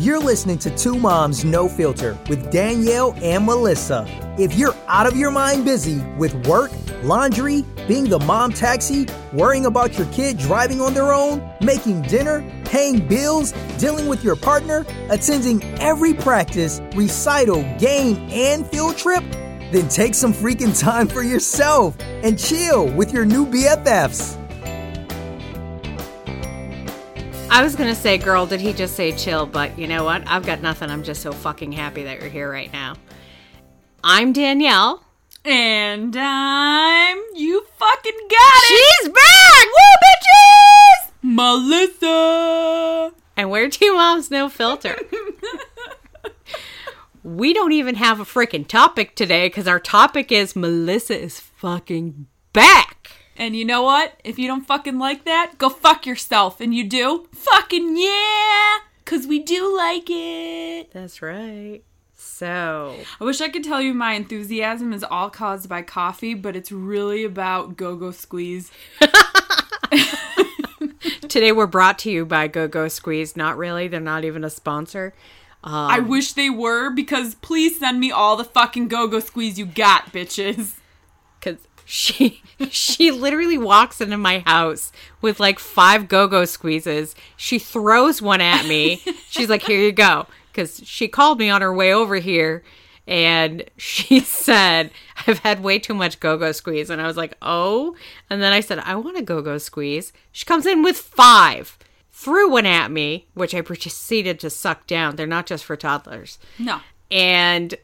You're listening to Two Moms No Filter with Danielle and Melissa. If you're out of your mind busy with work, laundry, being the mom taxi, worrying about your kid driving on their own, making dinner, paying bills, dealing with your partner, attending every practice, recital, game, and field trip, then take some freaking time for yourself and chill with your new BFFs. I was gonna say, girl, did he just say chill? But you know what? I've got nothing. I'm just so fucking happy that you're here right now. I'm Danielle. And I'm you fucking got it. She's back! Woo, bitches! Melissa. And we're two moms, no filter. we don't even have a freaking topic today because our topic is Melissa is fucking back. And you know what? If you don't fucking like that, go fuck yourself. And you do? Fucking yeah! Cause we do like it. That's right. So, I wish I could tell you my enthusiasm is all caused by coffee, but it's really about go go squeeze. today we're brought to you by Go Go Squeeze. Not really, they're not even a sponsor. I um, wish they were because please send me all the fucking go go squeeze you got, bitches. because she she literally walks into my house with like five go-go squeezes. She throws one at me. She's like here you go. Because she called me on her way over here and she said i've had way too much go-go squeeze. And i was like oh? And then i said i want a go-go squeeze. She comes in with five threw one at me which i proceeded to suck down. They're not just for toddlers. No. and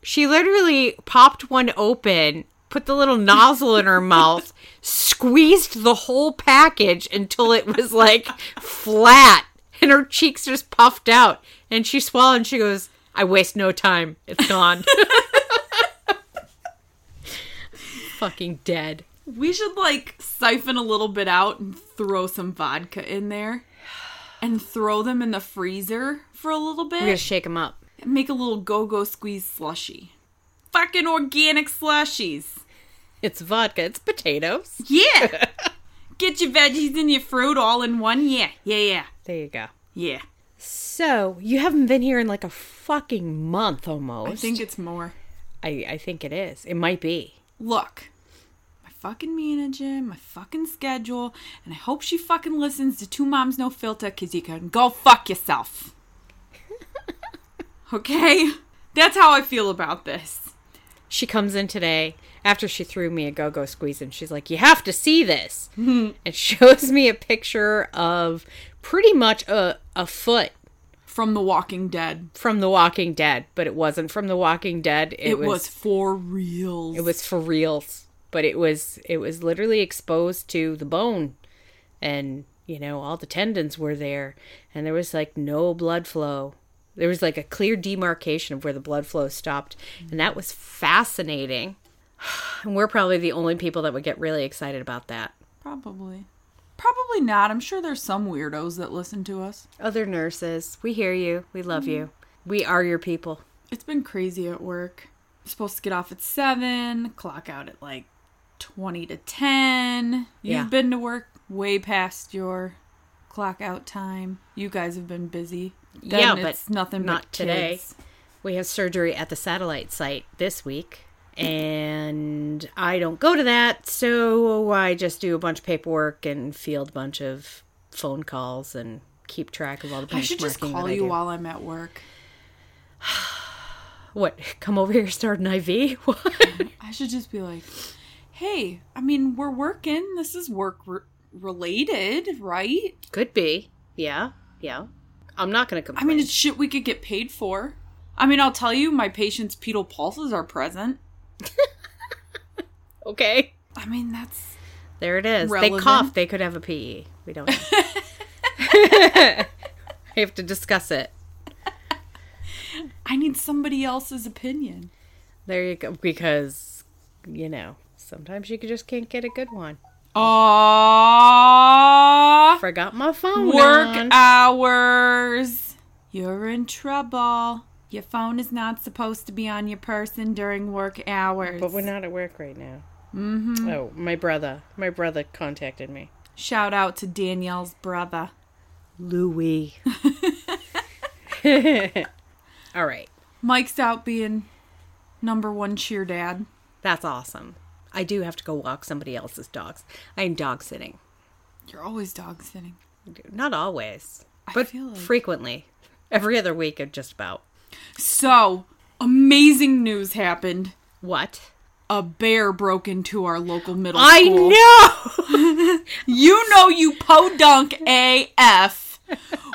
she literally popped one open, put the little nozzle in her mouth, squeezed the whole package until it was like flat, and her cheeks just puffed out. And she swallowed and she goes, I waste no time. It's gone. Fucking dead. We should like siphon a little bit out and throw some vodka in there and throw them in the freezer for a little I'm gonna bit. shake them up. Make a little go go squeeze slushy. Fucking organic slushies. It's vodka, it's potatoes. Yeah. Get your veggies and your fruit all in one. Yeah. Yeah, yeah. There you go. Yeah. So, you haven't been here in like a fucking month almost. I think it's more. I, I think it is. It might be. Look, my fucking manager, my fucking schedule, and I hope she fucking listens to Two Moms No Filter because you can go fuck yourself. okay? That's how I feel about this. She comes in today after she threw me a go-go squeeze and she's like you have to see this and shows me a picture of pretty much a, a foot From The Walking Dead. from the walking dead but it wasn't from the walking dead it, It, was, was, for real. it was for reals but it was it was literally exposed to the bone and you know all the tendons were there and there was like no blood flow there was like a clear demarcation of where the blood flow stopped and that was fascinating and we're probably the only people that would get really excited about that Probably. Probably not. I'm sure there's some weirdos that listen to us. other nurses we hear you we love you mm-hmm. we are your people It's been crazy at work. I'm supposed to get off at 7, clock out at like 20 to 10. You've Yeah. been to work way past your clock out time. You guys have been busy. Then Yeah, but nothing not but today. kids. we have surgery at the satellite site this week and i don't go to that so i just do a bunch of paperwork and field a bunch of phone calls and keep track of all the I should just call you while I'm at work. what come over here start an iv what I should just be like, hey, I mean, we're working. This is work re- related, right? could be yeah yeah i'm not gonna I mean, it's shit we could get paid for. I mean, I'll tell you, my patient's pedal pulses are present. okay. I mean, that's there it is. Relevant. they cough. They could have a pe we don't know. I have to discuss it. I need somebody else's opinion. there you go. Because you know sometimes you just can't get a good one Aww. Forgot my phone. Work on. hours. You're in trouble. Your phone is not supposed to be on your person during work hours. But we're not at work right now. Mm-hmm. Oh, my brother. My brother contacted me. Shout out to Danielle's brother. Louis. All right. Mike's out being number one cheer dad. That's awesome. I do have to go walk somebody else's dogs. I'm dog sitting. You're always dog sitting. Not always, I but feel like- frequently. Every other week, at just about. So, amazing news happened. What? A bear broke into our local middle school. I know. You know you podunk AF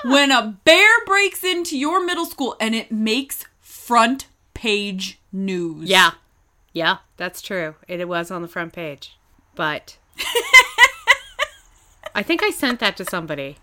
when a bear breaks into your middle school and it makes front page news. yeah, yeah, that's true. It, it was on the front page, but I think I sent that to somebody.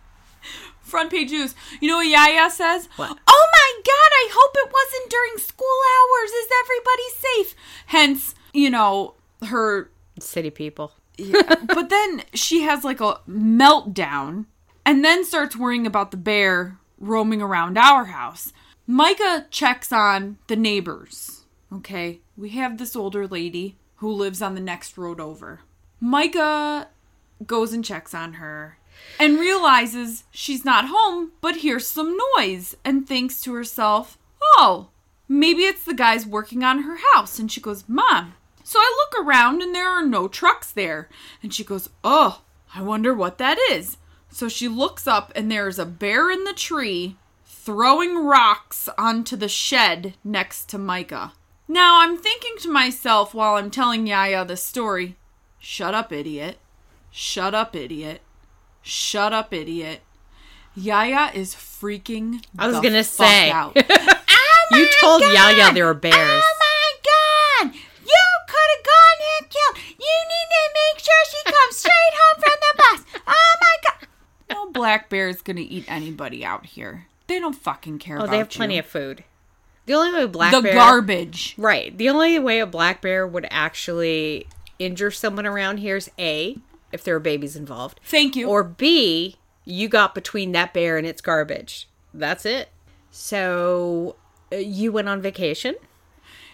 Front page news. You know what Yaya says? What? Oh my god, I hope it wasn't during school hours. Is everybody safe? Hence, you know, her City people. Yeah, but then she has like a meltdown and then starts worrying about the bear roaming around our house. Micah checks on the neighbors. Okay, we have this older lady who lives on the next road over. Micah goes and checks on her and realizes she's not home but hears some noise and thinks to herself, oh, maybe it's the guys working on her house. And she goes, Mom. So I look around and there are no trucks there. And she goes, Oh, I wonder what that is. So she looks up and there's a bear in the tree throwing rocks onto the shed next to Micah. Now I'm thinking to myself while I'm telling Yaya the story Shut up, idiot. Shut up, idiot. Shut up, idiot. Yaya is freaking. Out. I was gonna say. out. Oh you told Yaya there were bears. Oh my god! You could have gone and killed. You need to make sure she comes straight home from the bus. Oh my god! No black bear is gonna eat anybody out here. They don't fucking care. Oh, they have plenty you. of food. The only way a black the bear garbage. Right. The only way a black bear would actually injure someone around here is A, if there are babies involved. Thank you. Or B, you got between that bear and its garbage. That's it. So uh, you went on vacation.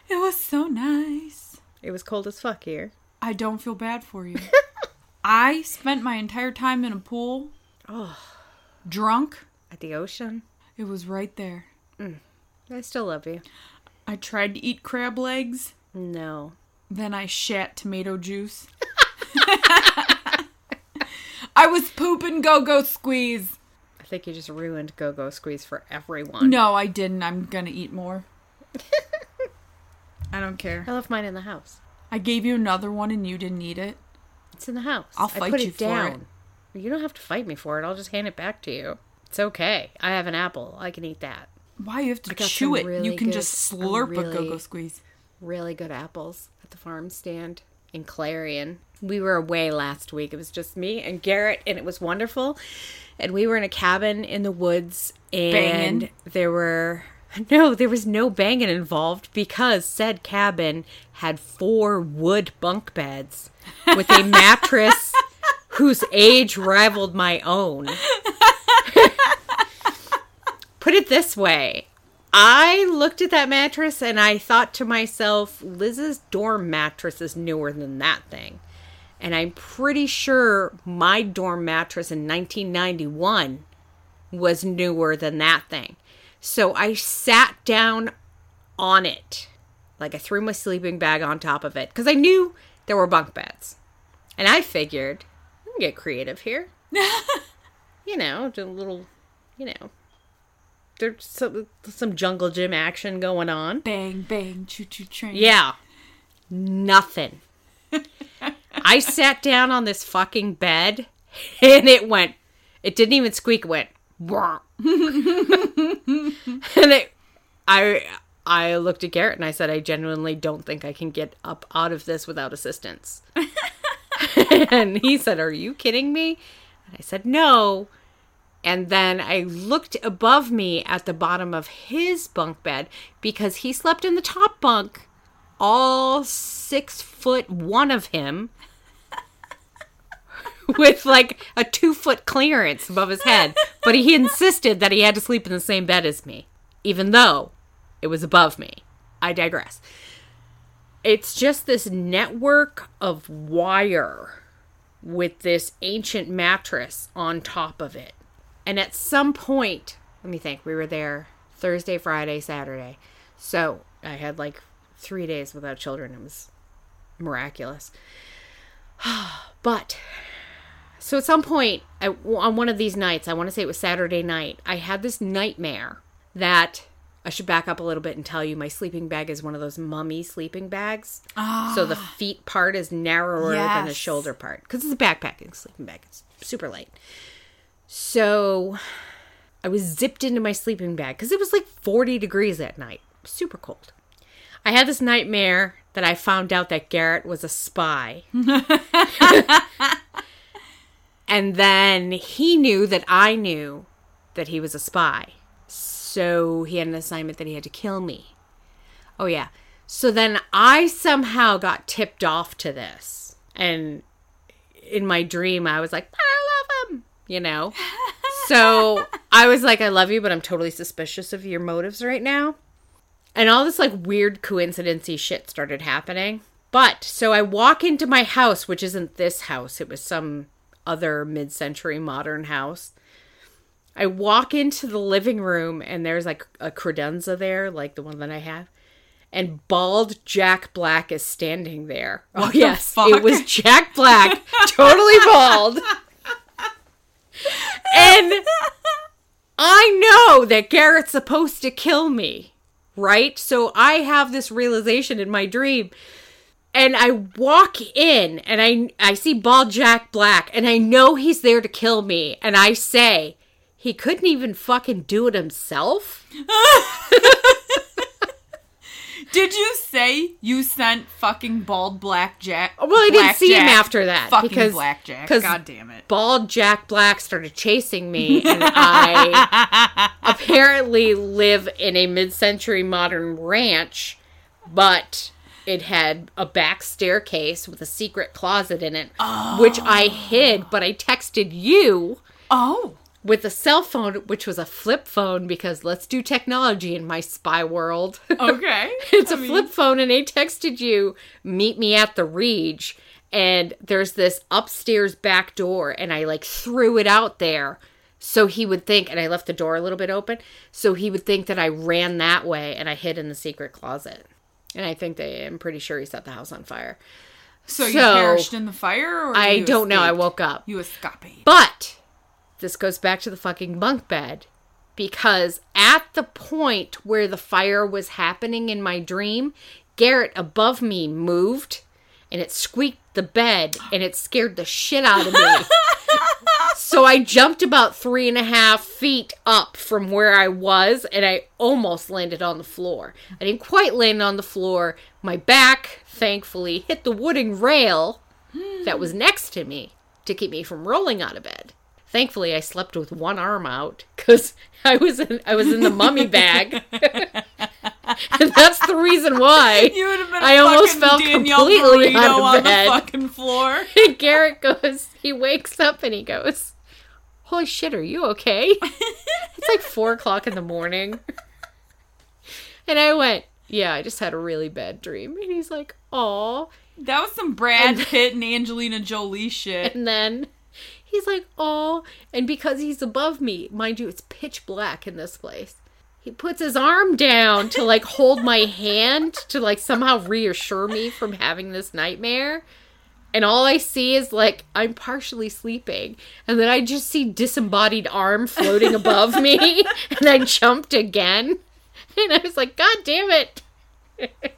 it was so nice. It was cold as fuck here. I don't feel bad for you. I spent my entire time in a pool. Oh. Drunk. At the ocean. It was right there. I still love you. I tried to eat crab legs. No. Then I shat tomato juice. I was pooping go go squeeze. I think you just ruined Go Go Squeeze for everyone. No, I didn't. I'm gonna eat more. I don't care. I left mine in the house. I gave you another one and you didn't eat it. It's in the house. I'll I fight put you it for down. You don't have to fight me for it. I'll just hand it back to you. It's okay. I have an apple. I can eat that. Why you have to chew it? really you can good- just slurp a really- go go squeeze. Really good apples at the farm stand in Clarion. We were away last week. It was just me and Garrett, and it was wonderful. And we were in a cabin in the woods, and Banging? there were no, there was no banging involved because said cabin had four wood bunk beds with a mattress whose age rivaled my own. Put it this way. I looked at that mattress and I thought to myself, Liz's dorm mattress is newer than that thing. And I'm pretty sure my dorm mattress in 1991 was newer than that thing. So I sat down on it. Like I threw my sleeping bag on top of it because I knew there were bunk beds. And I figured, I can get creative here. you know, do a little, you know, there's some, some jungle gym action going on. Bang bang choo choo train. Yeah. Nothing. I sat down on this fucking bed and it went, it didn't even squeak, it went, and it, I, I looked at Garrett and I said, I genuinely don't think I can get up out of this without assistance. and he said, Are you kidding me? And I said, No. And then I looked above me at the bottom of his bunk bed because he slept in the top bunk, all six foot one of him, with like a two foot clearance above his head. But he insisted that he had to sleep in the same bed as me, even though it was above me. I digress. It's just this network of wire with this ancient mattress on top of it. And at some point, let me think, we were there Thursday, Friday, Saturday. So I had like three days without children. It was miraculous. but so at some point I, on one of these nights, I want to say it was Saturday night, I had this nightmare that I should back up a little bit and tell you my sleeping bag is one of those mummy sleeping bags. So the ah. feet part is narrower than the shoulder part because it's a backpacking sleeping bag. It's super light. So I was zipped into my sleeping bag because it was like 40 degrees that night. Super cold. I had this nightmare that I found out that Garrett was a spy. and then he knew that I knew that he was a spy. So he had an assignment that he had to kill me. Oh, yeah. So then I somehow got tipped off to this. And in my dream, I was like, him, you know? so I was like, I love you, but I'm totally suspicious of your motives right now. And all this like weird coincidency shit started happening. But so I walk into my house, which isn't this house, it was some other mid century modern house. I walk into the living room and there's like a credenza there, like the one that I have. And bald Jack Black is standing there. Oh, the yes. fuck? It was Jack Black, totally bald. And I know that Garrett's supposed to kill me, right? So I have this realization in my dream. And I walk in and I I see bald Jack Black and I know he's there to kill me and I say he couldn't even fucking do it himself. Did you say you sent fucking bald black Jack? Well, I didn't Black see him after that Fucking because blackjack. 'cause God damn it. Bald Jack Black started chasing me, and I apparently live in a mid-century modern ranch, but it had a back staircase with a secret closet in it, which I hid. But I texted you Oh. With a cell phone, which was a flip phone, because let's do technology in my spy world. Okay. it's I a mean, flip phone and I texted you, meet me at the Reach. And there's this upstairs back door, and I like threw it out there so he would think, and I left the door a little bit open, so he would think that I ran that way and I hid in the secret closet. And I think they, I'm pretty sure he set the house on fire. So, you So, perished in the fire, or I don't know. I woke up. You escaped. But this goes back to the fucking bunk bed because at the point where the fire was happening in my dream, Garrett above me moved and it squeaked the bed and it scared the shit out of me. so I jumped about three and a half feet up from where I was and I almost landed on the floor. I didn't quite land on the floor. My back, thankfully, hit the wooden rail that was next to me to keep me from rolling out of bed. Thankfully, I slept with one arm out because I was in I was in the mummy bag, and that's the reason why. You would have been. I almost fell Danielle completely out of on bed. the fucking floor. And Garrett goes, he wakes up and he goes, "Holy shit, are you okay?" it's like four o'clock in the morning, and I went, "Yeah, I just had a really bad dream." And he's like, "Aw." That was some Brad Pitt and Angelina Jolie shit. And then he's like, oh, and because he's above me, mind you, it's pitch black in this place. He puts his arm down to like hold my hand to like somehow reassure me from having this nightmare. And all I see is like I'm partially sleeping. And then I just see disembodied arm floating above me. And I jumped again. And I was like, God damn it.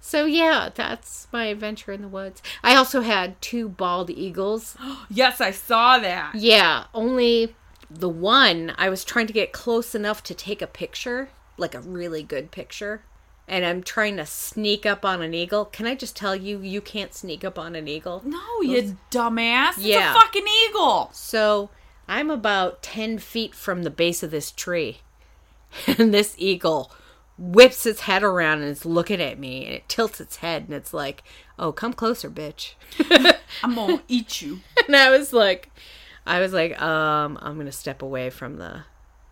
so yeah, that's my adventure in the woods. I also had two bald eagles. Yes, I saw that. Yeah, only the one I was trying to get close enough to take a picture, like a really good picture. And I'm trying to sneak up on an eagle. Can I just tell you, you can't sneak up on an eagle? No, you dumbass. It's Yeah. a fucking eagle. So I'm about 10 feet from the base of this tree. And this eagle whips its head around and it's looking at me. And it tilts its head and it's like, oh, come closer, bitch. I'm gonna eat you. and I was like, I was like, um, I'm gonna step away from the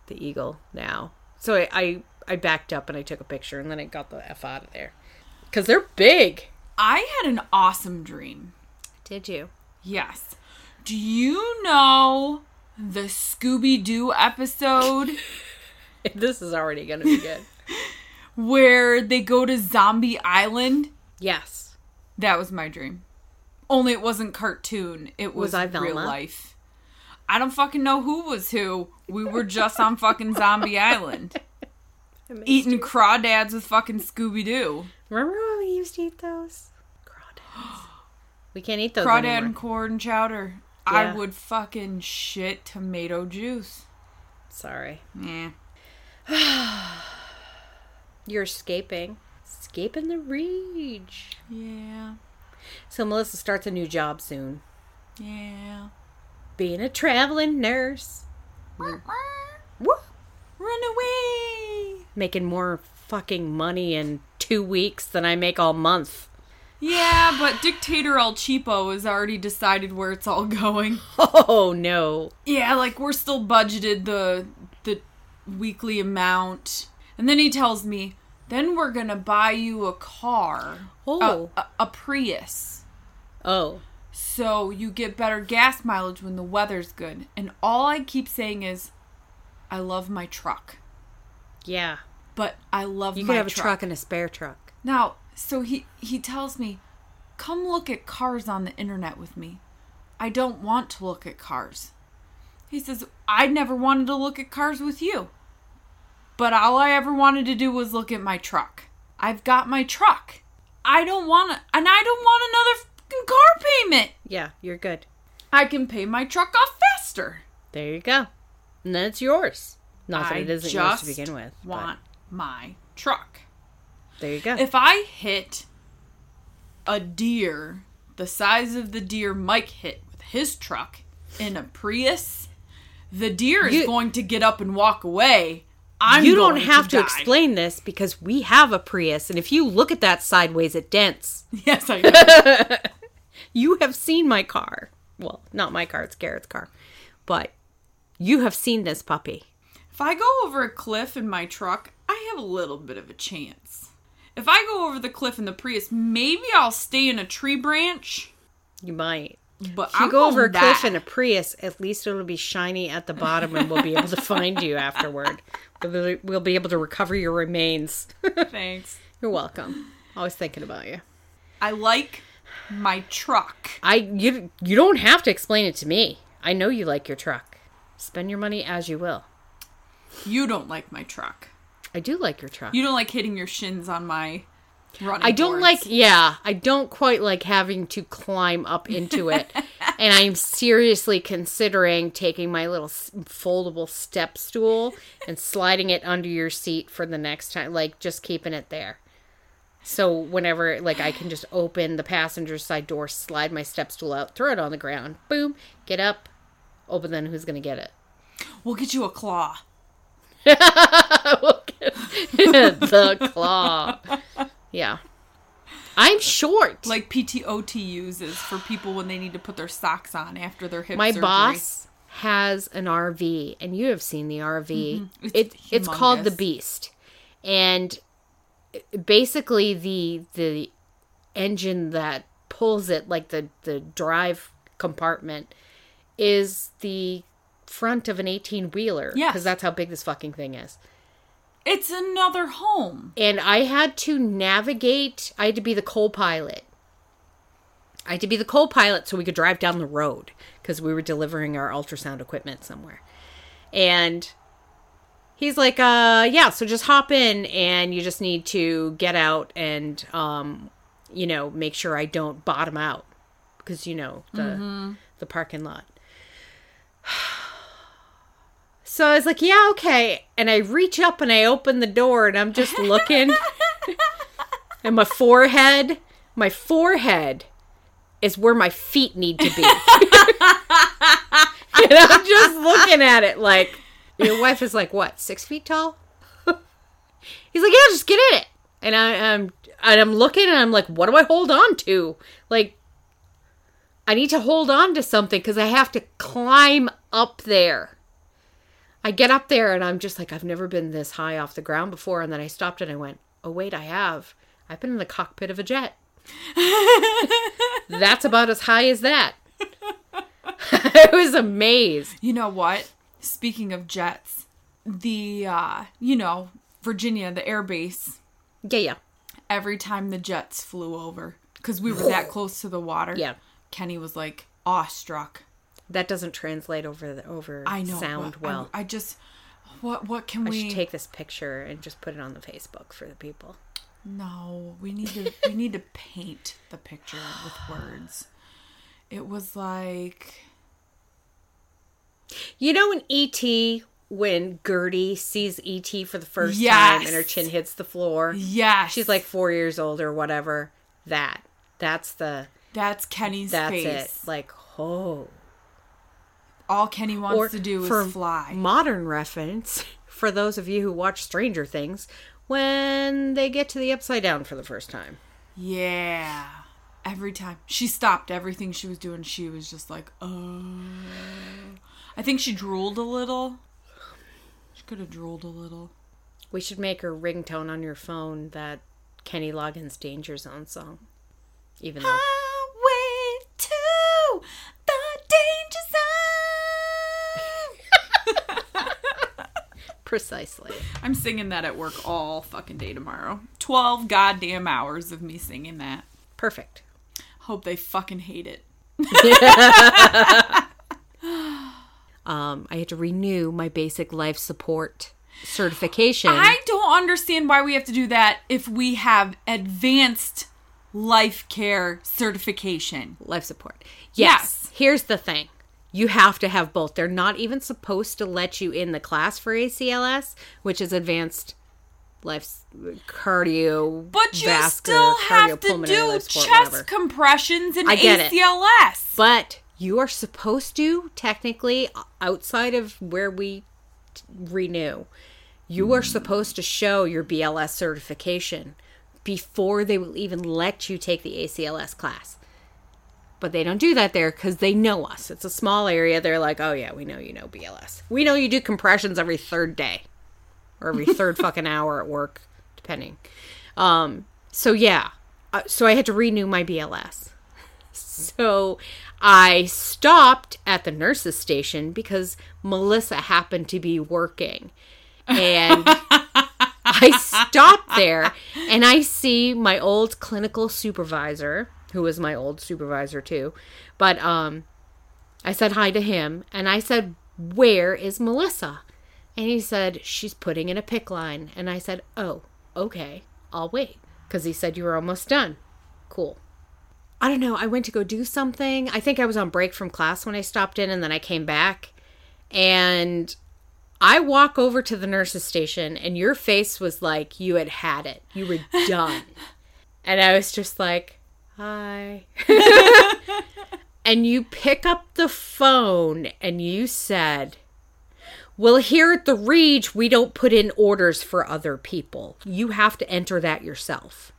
the eagle now. So I I, I backed up and I took a picture and then I got the f out of there because they're big. I had an awesome dream. Did you? Yes. Do you know the Scooby Doo episode this is already going to be good. where they go to Zombie Island. Yes. That was my dream. Only it wasn't cartoon. It was, Was I real life. I don't fucking know who was who. We were just on fucking Zombie Island. Eating crawdads with fucking Scooby Doo. Remember when we used to eat those? Crawdads. We can't eat those Crawdad anymore. and corn chowder. Yeah. I would fucking shit tomato juice. Sorry. Yeah. You're escaping. Escaping the reach. Yeah. So Melissa starts a new job soon. Yeah. Being a traveling nurse. Woo. Run away. Making more fucking money in two weeks than I make all month. Yeah, but Dictator El Cheapo has already decided where it's all going. Oh no. Yeah, like we're still budgeted the the weekly amount. And then he tells me, then we're gonna buy you a car. Oh. A, a, a Prius. Oh. So you get better gas mileage when the weather's good. And all I keep saying is, I love my truck. Yeah. But I love You my could have a truck and a spare truck. Now, so he he tells me, "Come look at cars on the internet with me." I don't want to look at cars. He says, "I never wanted to look at cars with you." But all I ever wanted to do was look at my truck. I've got my truck. I don't want to and I don't want another car payment. Yeah, you're good. I can pay my truck off faster. There you go. And then it's yours. Not that I it isn't yours to begin with. but Want my truck. there you go. If I hit a deer the size of the deer Mike hit with his truck in a Prius, the deer is You- going to get up and walk away. I'm you don't have to, die. explain this because we have a Prius, and if you look at that sideways, it dents. Yes, I know. You have seen my car. Well, not my car, it's Garrett's car. But you have seen this puppy. if I go over a cliff in my truck, I have a little bit of a chance. If I go over the cliff in the Prius, maybe I'll stay in a tree branch. You might. But If you I'm go over a going cliff in a Prius, at least it'll be shiny at the bottom and we'll be able to find you afterward. We'll be- We'll be able to recover your remains. Thanks. You're welcome. Always thinking about you. I like my truck. I you you don't have to explain it to me. I know you like your truck. Spend your money as you will. You don't like my truck. I do like your truck. You don't like hitting your shins on my running I don't boards. like yeah, I don't quite like having to climb up into it. and I'm seriously considering taking my little foldable step stool and sliding it under your seat for the next time, like just keeping it there. So whenever like I can just open the passenger side door, slide my step stool out, throw it on the ground, boom, get up, open then who's going to get it? We'll get you a claw. the claw. Yeah. I'm short. Like PTOT uses for people when they need to put their socks on after their hip My surgery. boss has an RV, and you have seen the RV. Mm-hmm. It's It, it's called the. Beast, and basically the the engine that pulls it, like the the drive compartment, is the front of an eighteen wheeler. Yes. because that's how big this fucking thing is. It's another home. and I had to navigate. I had to be the co-pilot. I had to be the co-pilot so we could drive down the road because we were delivering our ultrasound equipment somewhere. And he's like, "Uh, yeah, so just hop in, and you just need to get out and, um, you know, make sure I don't bottom out because you know the the parking lot." So I was like, yeah, okay. And I reach up and I open the door and I'm just looking. and my forehead, my forehead is where my feet need to be. and I'm just looking at it like, your wife is like, what, six feet tall? He's like, yeah, just get in it. And I, am and I'm looking and I'm like, what do I hold on to? Like, I need to hold on to something because I have to climb up there. I get up there and I'm just like, I've never been this high off the ground before. And then I stopped and I went, oh, wait, I have. I've been in the cockpit of a jet. That's about as high as that. I was amazed. You know what? Speaking of jets, the uh, you know, Virginia, the air base, Yeah, yeah. every time the jets flew over because we were that close to the water. Yeah. Kenny was like awestruck. That doesn't translate over the over I know. sound but I- well. I, just what what can I we should take this picture and just put it on the Facebook for the people. No, we need to we need to paint the picture with words. It was like You know in E.T. when Gertie sees E.T. for the first Yes. time and her chin hits the floor? yes. She's like four years old or whatever. That. That's the that's Kenny's that's face. it. Like, oh. All Kenny wants Or to do for is fly. Modern reference for those of you who watch Stranger Things, when they get to the upside down for the first time. yeah. Every time she stopped everything she was doing, she was just like, "Oh." I think she drooled a little. She could have drooled a little. We should make her ringtone on your phone that Kenny Loggins Danger Zone song. Even though precisely. I'm singing that at work all fucking day tomorrow. 12 goddamn hours of me singing that. Perfect. Hope they fucking hate it. Um, I had to renew my basic life support certification. I don't understand why we have to do that if we have advanced life care certification. life support. Yes. Yes. Here's the thing. You have to have both. They're not even supposed to let you in the class for ACLS, which is advanced life cardio. But you still have to do support, chest whatever. compressions and I get it. ACLS. But you are supposed to, technically, outside of where we t- renew, you are supposed to show your BLS certification before they will even let you take the ACLS class. But they don't do that there because they know us. It's a small area. They're like, oh, yeah, we know you know BLS. We know you do compressions every third day or every third fucking hour at work, depending. Um, so, yeah. Uh, so I had to renew my BLS. So I stopped at the nurse's station because Melissa happened to be working. And I stopped there and I see my old clinical supervisor, who was my old supervisor too. But um I said hi to him and I said, "Where is Melissa?" And he said, "She's putting in a PICC line." And I said, "Oh, okay. I'll wait." Cuz he said you were almost done. Cool. I don't know. I went to go do something. I think I was on break from class when I stopped in and then I came back. And I walk over to the nurse's station and your face was like you had had it. You were done. and I was just like, "Hi." and you pick up the phone and you said, well, here at the Reach, we don't put in orders for other people. You have to enter that yourself.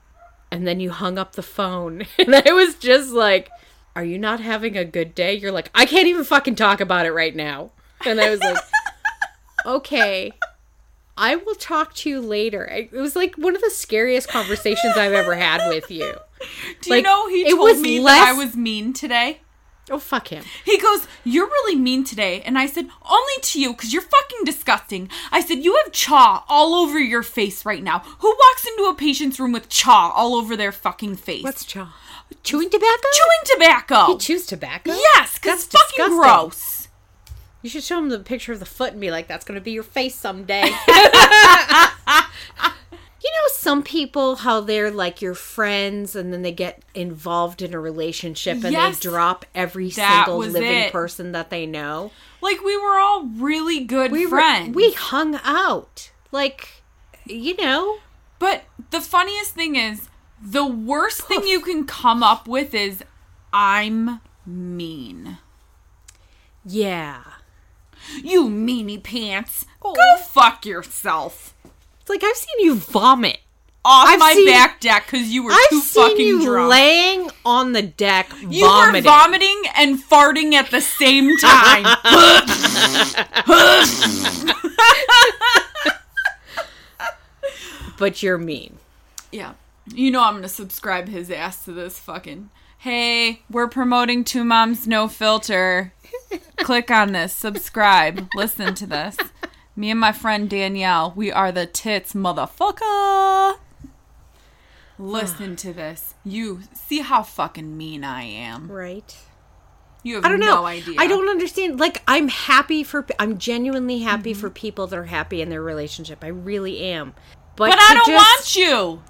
And then you hung up the phone. And I was just like, Are you not having a good day? You're like, I can't even fucking talk about it right now. And I was like, Okay. I will talk to you later. It was like one of the scariest conversations I've ever had with you. Do Like, you know he told me that I was mean today? Oh, fuck him. He goes, You're really mean today. And I said, Only to you, because you're fucking disgusting. I said, You have chaw all over your face right now. Who walks into a patient's room with chaw all over their fucking face? What's chaw? Chewing tobacco? chewing tobacco? He chews tobacco? yes, because That's fucking disgusting. gross. You should show him the picture of the foot and be like, that's going to be your face someday. you know, some people, how they're like your friends and then they get involved in a relationship and Yes. they drop every single living it. person that they know. Like we were all really good We were- friends. we hung out. Like, you know, But the funniest thing is, the worst thing you can come up with is, I'm mean. yeah. You meanie pants. Oh. Go fuck yourself. Like I've seen you vomit. Off I've my seen- back deck because you were I've too seen fucking you drunk. laying on the deck you vomiting. were vomiting and farting at the same time. but you're mean. yeah. You know I'm gonna subscribe his ass to this fucking. Hey, we're promoting Two Moms No Filter. Click on this, subscribe, listen to this. Me and my friend Danielle, we are the tits motherfucker. Listen to this. You see how fucking mean I am. Right. You have I don't know. no idea. I don't understand. Like, I'm happy for. I'm genuinely happy Mm-hmm. for people that are happy in their relationship. I really am. But, But I don't just- want you.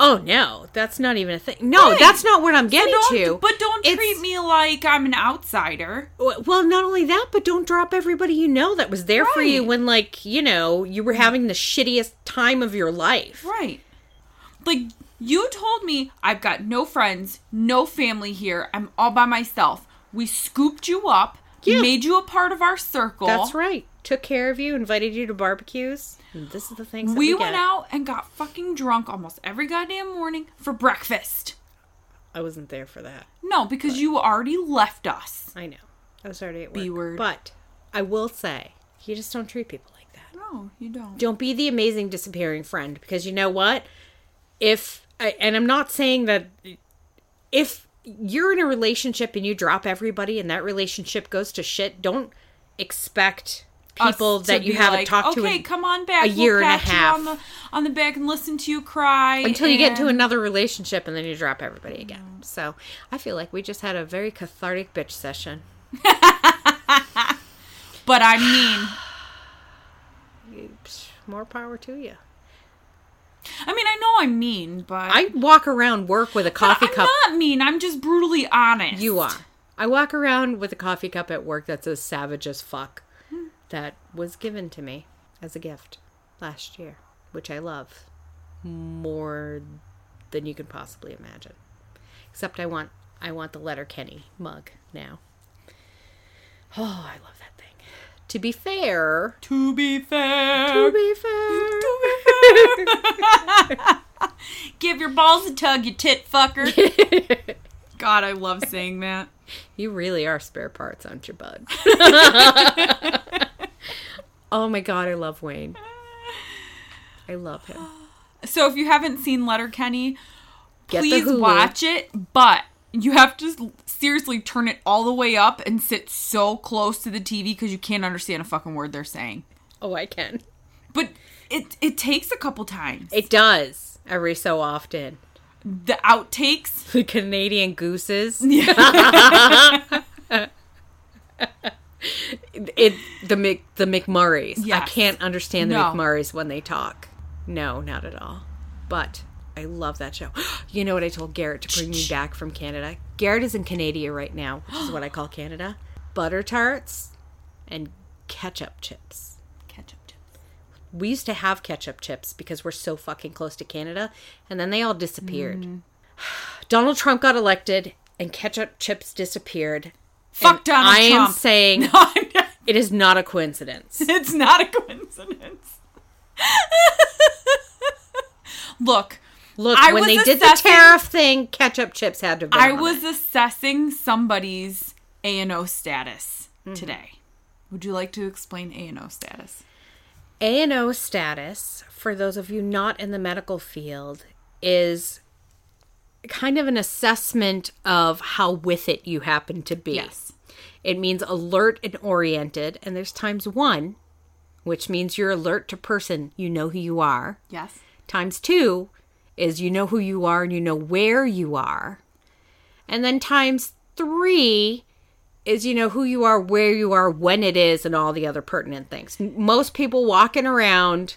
Oh no, that's not even a thing. No, Right. that's not what I'm getting to. But don't It's- treat me like I'm an outsider. Well, not only that, but don't drop everybody you know that was there for you when, like, you know, you were having the shittiest time of your life. Right. Like you told me I've got no friends, no family here. I'm all by myself. We scooped you up, Yeah. made you a part of our circle. That's right. Took care of you, invited you to barbecues. This is the things that We we, went out and got fucking drunk almost every goddamn morning for breakfast. I wasn't there for that. No, because you already left us. I know. I was already at work. B word. But I will say, you just don't treat people like that. No, you don't. Don't be the amazing disappearing friend because you know what? If I, and I'm not saying that if you're in a relationship and you drop everybody and that relationship goes to shit, don't expect people that you haven't like, talked to Okay, in- come on back. a year we'll and a half. on the on the back and listen to you cry until you get into another relationship and then you drop everybody again. So I feel like we just had a very cathartic bitch session. But I mean, Oops, More power to you. I mean, I know I'm mean, but I walk around work with a coffee cup. I'm not mean. I'm just brutally honest. You are. I walk around with a coffee cup at work that's as savage as fuck. That was given to me as a gift last year, which I love more than you can possibly imagine. Except I want I want the Letterkenny mug now. Oh, I love that thing. To be fair, To be fair, to be fair, give your balls a tug, you tit fucker. God, I love saying that. You really are spare parts, aren't you, bud? oh my god, I love Wayne. I love him. So if you haven't seen Letterkenny, Get please watch it. But you have to seriously turn it all the way up and sit so close to the TV because you can't understand a fucking word they're saying. Oh, I can. But it it takes a couple times. It does every so often. The outtakes. The Canadian gooses. it the Mc the McMurrays. I can't understand the No. McMurrays when they talk. No, not at all. But I love that show. You know what I told Garrett to bring me back from Canada? Garrett is in Canada right now, which is what I call Canada. Butter tarts and ketchup chips. Ketchup chips. We used to have ketchup chips because we're so fucking close to Canada, and then they all disappeared. Mm. Donald Trump got elected, and ketchup chips disappeared. Fuck Donald I am Trump. saying No, I'm not- it is not a coincidence. it's not a coincidence. Look, Look, I when they did the tariff thing, ketchup chips had to I was it. assessing somebody's A and O status Mm-hmm. today. Would you like to explain A and O status? A and O status, for those of you not in the medical field, is kind of an assessment of how with it you happen to be. Yes. It means alert and oriented, and there's times one, which means you're alert to person, you know who you are. Yes. Times two is you know who you are and you know where you are. And then times three is you know who you are, where you are, when it is, and all the other pertinent things. Most people walking around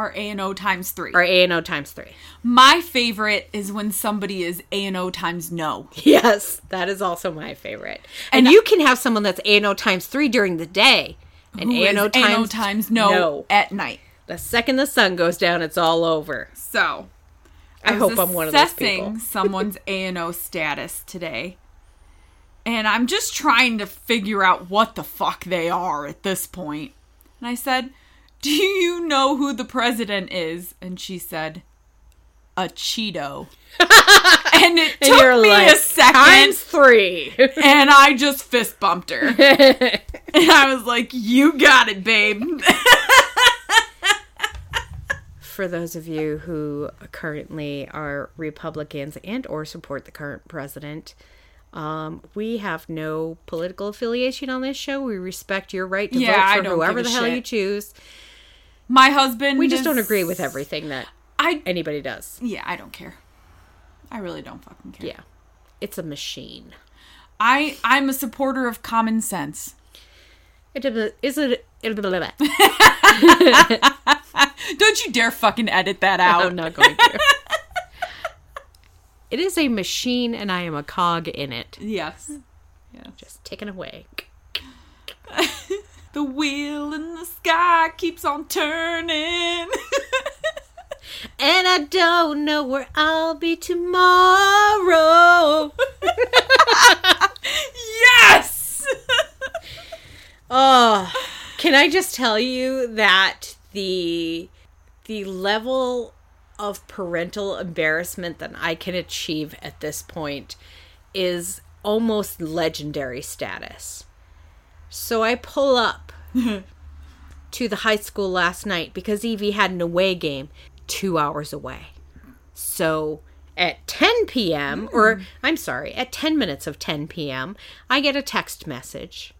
Our A and O times three. are A and O times three. My favorite is when somebody is A and O times no. Yes, that is also my favorite. And, And- you can have someone that's A and O times three during the day, and A and O times, times no, no. at night. The second the sun goes down, it's all over. So I, was hope I'm one of those people. someone's A and O status today, and I'm just trying to figure out what the fuck they are at this point. And I said, "Do you know who the president is?" And she said, "A Cheeto." and it And took me like, a second, times three. and I just fist bumped her, and I was like, "You got it, babe." for those of you who currently are Republicans and or support the current president, um, we have no political affiliation on this show. We respect your right to Yeah, vote for whoever the hell shit. you choose. My husband. We just is- don't agree with everything that I anybody does. yeah, I don't care. I really don't fucking care. Yeah. It's a machine. I I'm a supporter of common sense. It is it. Don't you dare fucking edit that out. I'm not going to. It is a machine, and I am a cog in it. Yes. Just ticking away. The wheel in the sky keeps on turning. And I don't know where I'll be tomorrow. yes. Oh, can I just tell you that the the level of parental embarrassment that I can achieve at this point is almost legendary status. So I pull up to the high school last night because Evie had an away game 2 hours away. So at 10 p.m. or hmm. I'm sorry, at 10 minutes of 10 p.m., I get a text message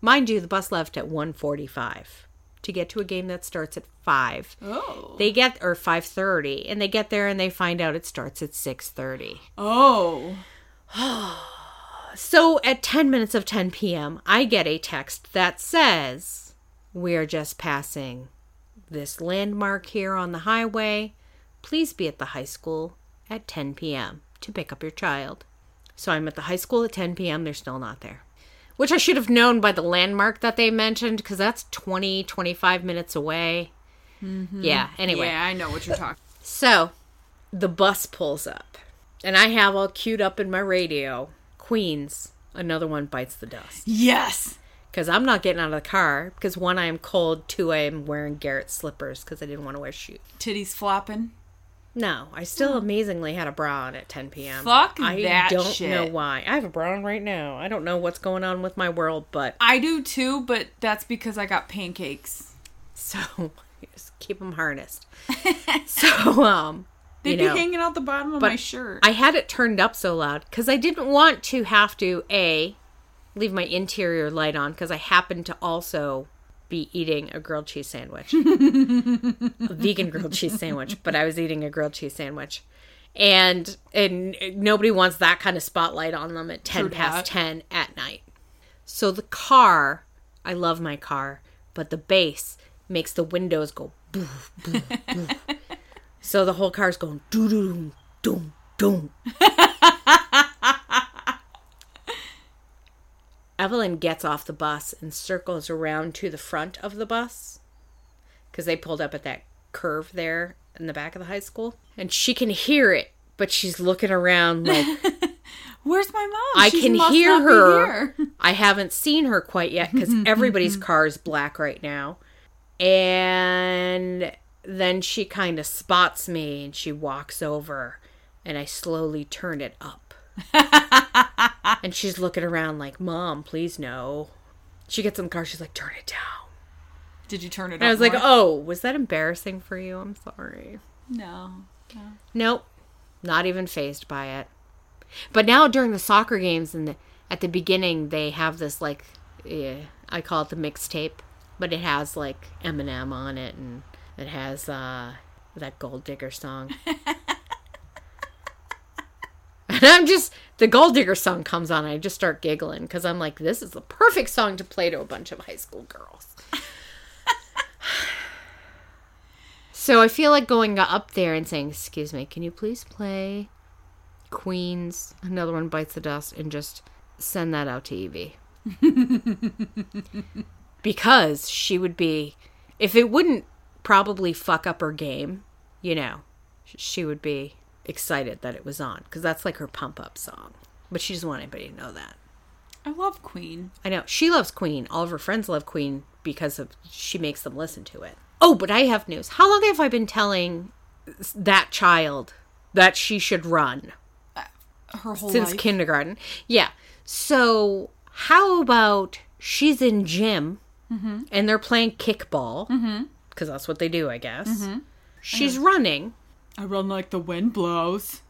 Mind you, the bus left at 1:45 to get to a game that starts at 5. Oh. They get or 5:30 and they get there and they find out it starts at 6:30. Oh. So at 10 minutes of 10 p.m., I get a text that says, "We are just passing this landmark here on the highway. Please be at the high school at 10 p.m. to pick up your child." So I'm at the high school at 10 p.m. They're still not there. Which I should have known by the landmark that they mentioned because that's 20, 25 minutes away. Mm-hmm. Yeah, anyway. Yeah, I know what you're talking. So the bus pulls up, and I have all queued up in my radio Queens, another one bites the dust. Yes. Because I'm not getting out of the car because one, I am cold, two, I am wearing Garrett slippers because I didn't want to wear shoes. Titties flopping. No, I still amazingly had a bra on at 10 p.m. Fuck I that don't shit. know why. I have a bra on right now. I don't know what's going on with my world, but I do too, but that's because I got pancakes. so just keep them harnessed. so, um, They'd be know. hanging out the bottom of But my shirt. I had it turned up so loud because I didn't want to have to a leave my interior light on because I happened to also be eating a grilled cheese sandwich, a vegan grilled cheese sandwich, but I was eating a grilled cheese sandwich. And and nobody wants that kind of spotlight on them at 10 True past that. 10 at night. So the car, I love my car, but the bass makes the windows go boof, boof, boof. So the whole car's going doo doo doom doom. Evelyn gets off the bus and circles around to the front of the bus because they pulled up at that curve there in the back of the high school. And she can hear it, but she's looking around like, Where's my mom? I She can hear her. I haven't seen her quite yet because everybody's car is black right now. And then she kind of spots me and she walks over and I slowly turn it up. and she's looking around like, Mom, please no. She gets in the car, she's like, Turn it down. Did you turn it And I was like. Oh, was that embarrassing for you? I'm sorry. no. Nope, not even phased by it. But now during the soccer games and the, at the beginning, they have this like, eh, I call it the mixtape, but it has like Eminem on it and it has uh, that Gold Digger song. and I'm just the Gold Digger song comes on, and I just start giggling because I'm like, this is the perfect song to play to a bunch of high school girls. So I feel like going up there and saying, "Excuse me, can you please play Queen's Another One Bites the Dust and just send that out to Evie?" because she would be if it wouldn't probably fuck up her game, you know, she would be excited that it was on because that's like her pump up song. But she doesn't want anybody to know that. I love Queen. I know she loves Queen. All of her friends love Queen because of she makes them listen to it. Oh, but I have news. How long have I been telling that child that she should run uh, Her whole since life. kindergarten? Yeah. So how about she's in gym mm-hmm. and they're playing kickball mm-hmm. Because that's what they do, I guess. Mm-hmm. She's running, I run like the wind blows.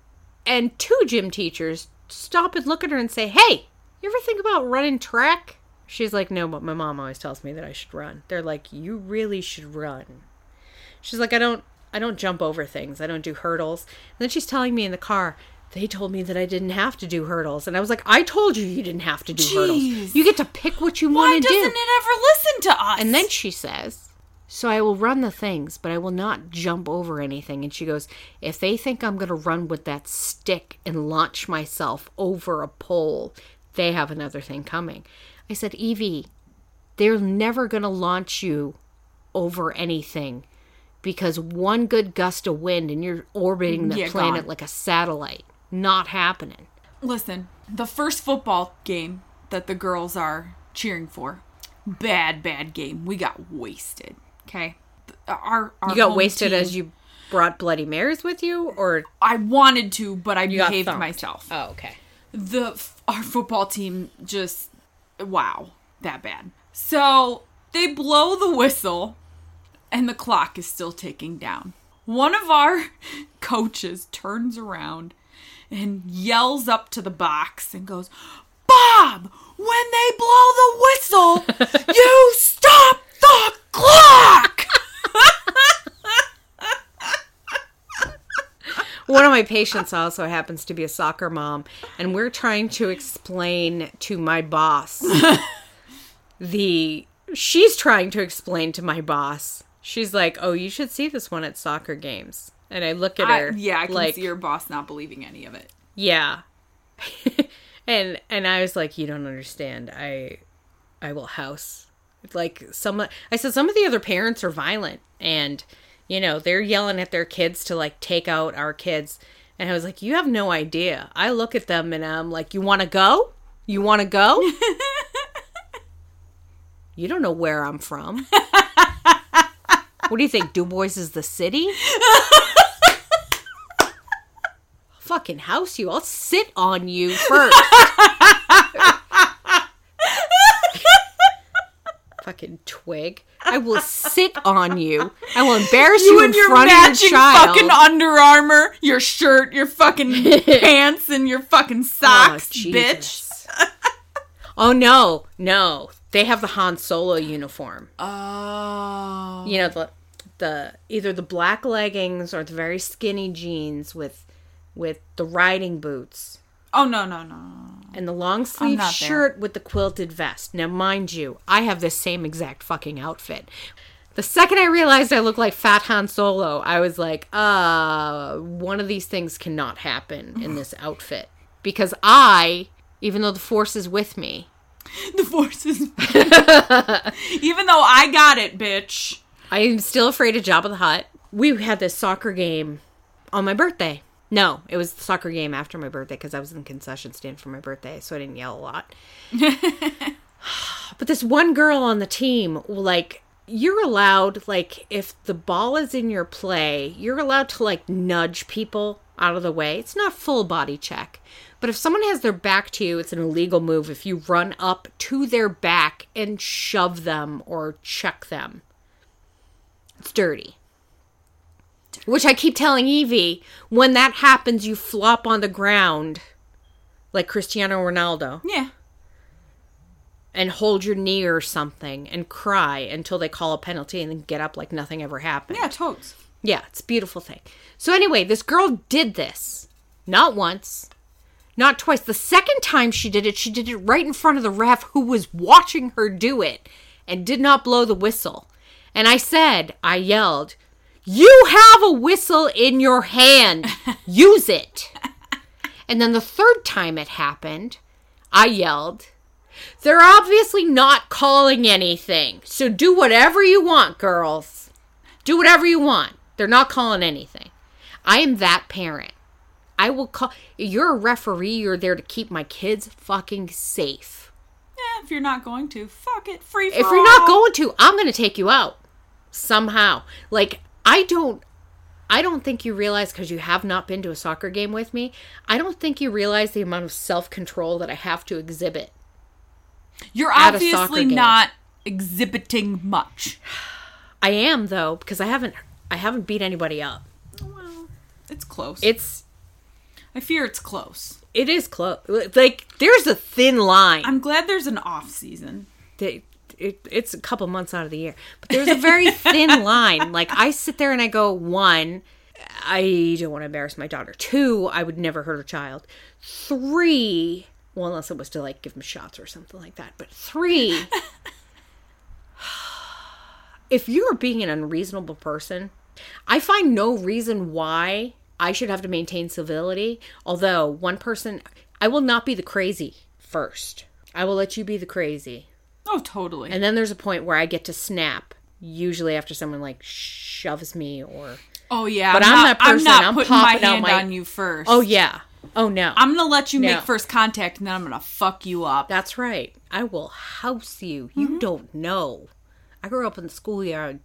and two gym teachers stop and look at her and say, "Hey, you ever think about running track?" She's like, "No, but my mom always tells me that I should run." They're like, "You really should run." She's like, I don't, I don't jump over things. I don't do hurdles. And then she's telling me in the car, they told me that I didn't have to do hurdles. And I was like, I told you you didn't have to do Jeez. hurdles. You get to pick what you want to do. Why doesn't it ever listen to us? And then she says, So I will run the things, but I will not jump over anything. And she goes, If they think I'm going to run with that stick and launch myself over a pole, they have another thing coming. I said, Evie, they're never going to launch you over anything because one good gust of wind and you're orbiting the Yeah, planet gone. like a satellite. Not happening. Listen, the first football game that the girls are cheering for, bad, bad game. We got wasted. Okay, our, our You got wasted team- as you brought Bloody Marys with you, or I wanted to, but I behaved myself. oh, okay. the our football team just wow that bad so they blow the whistle and the clock is still ticking down one of our coaches turns around and yells up to the box and goes bob when they blow the whistle you stop the clock One of my patients also happens to be a soccer mom, and we're trying to explain to my boss the. She's trying to explain to my boss. She's like, "Oh, you should see this one at soccer games." And I look at I- her. yeah i can like, see your boss not believing any of it Yeah. and and I was like, you don't understand. I I will house like some I said some of the other parents are violent and you know, they're yelling at their kids to like take out our kids. And I was like, you have no idea. I look at them and I'm like, you want to go? You want to go? you don't know where I'm from. what do you think? DuBois is the city? fucking house you. I'll sit on you first. Fucking twig. I will sit on you. I will embarrass you, you in your front of your child. fucking Under Armour, your shirt, your fucking pants, and your fucking socks, Oh, bitch. Oh no, no. They have the Han Solo uniform. Oh. You know the the either the black leggings or the very skinny jeans with with the riding boots. Oh no no no. and the long sleeve not there. shirt with the quilted vest. Now, mind you, I have this same exact fucking outfit. The second I realized I looked like Fat Han Solo, I was like, uh, one of these things cannot happen in this outfit. Because I, even though the Force is with me, The force is. Even though I got it, bitch. I am still afraid of Jabba the Hutt. We had this soccer game on my birthday. No, it was the soccer game after my birthday because I was in the concession stand for my birthday, so I didn't yell a lot. but this one girl on the team, like, you're allowed, like, if the ball is in your play, you're allowed to, like, nudge people out of the way. It's not full body check. But if someone has their back to you, it's an illegal move if you run up to their back and shove them or check them. It's dirty. Which I keep telling Evie, when that happens, you flop on the ground like Cristiano Ronaldo Yeah. and hold your knee or something and cry until they call a penalty and then get up like nothing ever happened. Yeah, totes. Yeah, it's a beautiful thing. So anyway, this girl did this. Not once, not twice. The second time she did it, she did it right in front of the ref who was watching her do it and did not blow the whistle. And I said, I yelled, "You have a whistle in your hand. Use it." and then the third time it happened, I yelled, "They're obviously not calling anything. So do whatever you want, girls." Do whatever you want. They're not calling anything. I am that parent. I will call. You're a referee. You're there to keep my kids fucking safe. Yeah, if you're not going to, fuck it. Free for If you're not going to, I'm going to take you out somehow. Like I don't. I don't think you realize because you have not been to a soccer game with me. I don't think you realize the amount of self control that I have to exhibit. You're obviously not exhibiting much. I am though because I haven't. I haven't beat anybody up. Well, it's close. It's. I fear it's close. It is close. Like there's a thin line. I'm glad there's an off season. They- it, it's a couple months out of the year, but there's a very thin line. Like I sit there and I go, one, I don't want to embarrass my daughter. Two, I would never hurt a child. Three, well, unless it was to like give them shots or something like that. But three, if you're being an unreasonable person, I find no reason why I should have to maintain civility. Although one person, I will not be the crazy first. I will let you be the crazy. Oh, totally. And then there's a point where I get to snap, usually after someone like shoves me or. oh yeah, But I'm, I'm not, that person, I'm not I'm putting my popping out hand my- on you first. Oh, yeah. Oh, no. I'm gonna let you No. make first contact, and then I'm gonna fuck you up. That's right. I will house you. You mm-hmm. don't know. I grew up in the schoolyard.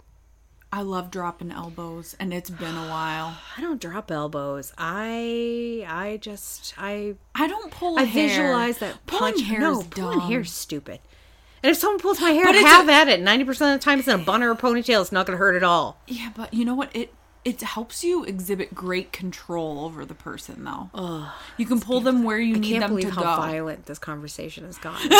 I love dropping elbows, and it's been a while. I don't drop elbows. I I just I I don't pull. I hair. visualize that pulling punch. hair no, is pulling dumb. hair's stupid. And if someone pulls my hair, But have a- at it. Ninety percent of the time, it's in a bun or a ponytail. It's not going to hurt at all. Yeah, but you know what? It it helps you exhibit great control over the person, though. you can pull them where you I need them believe to how go. violent this conversation has gotten.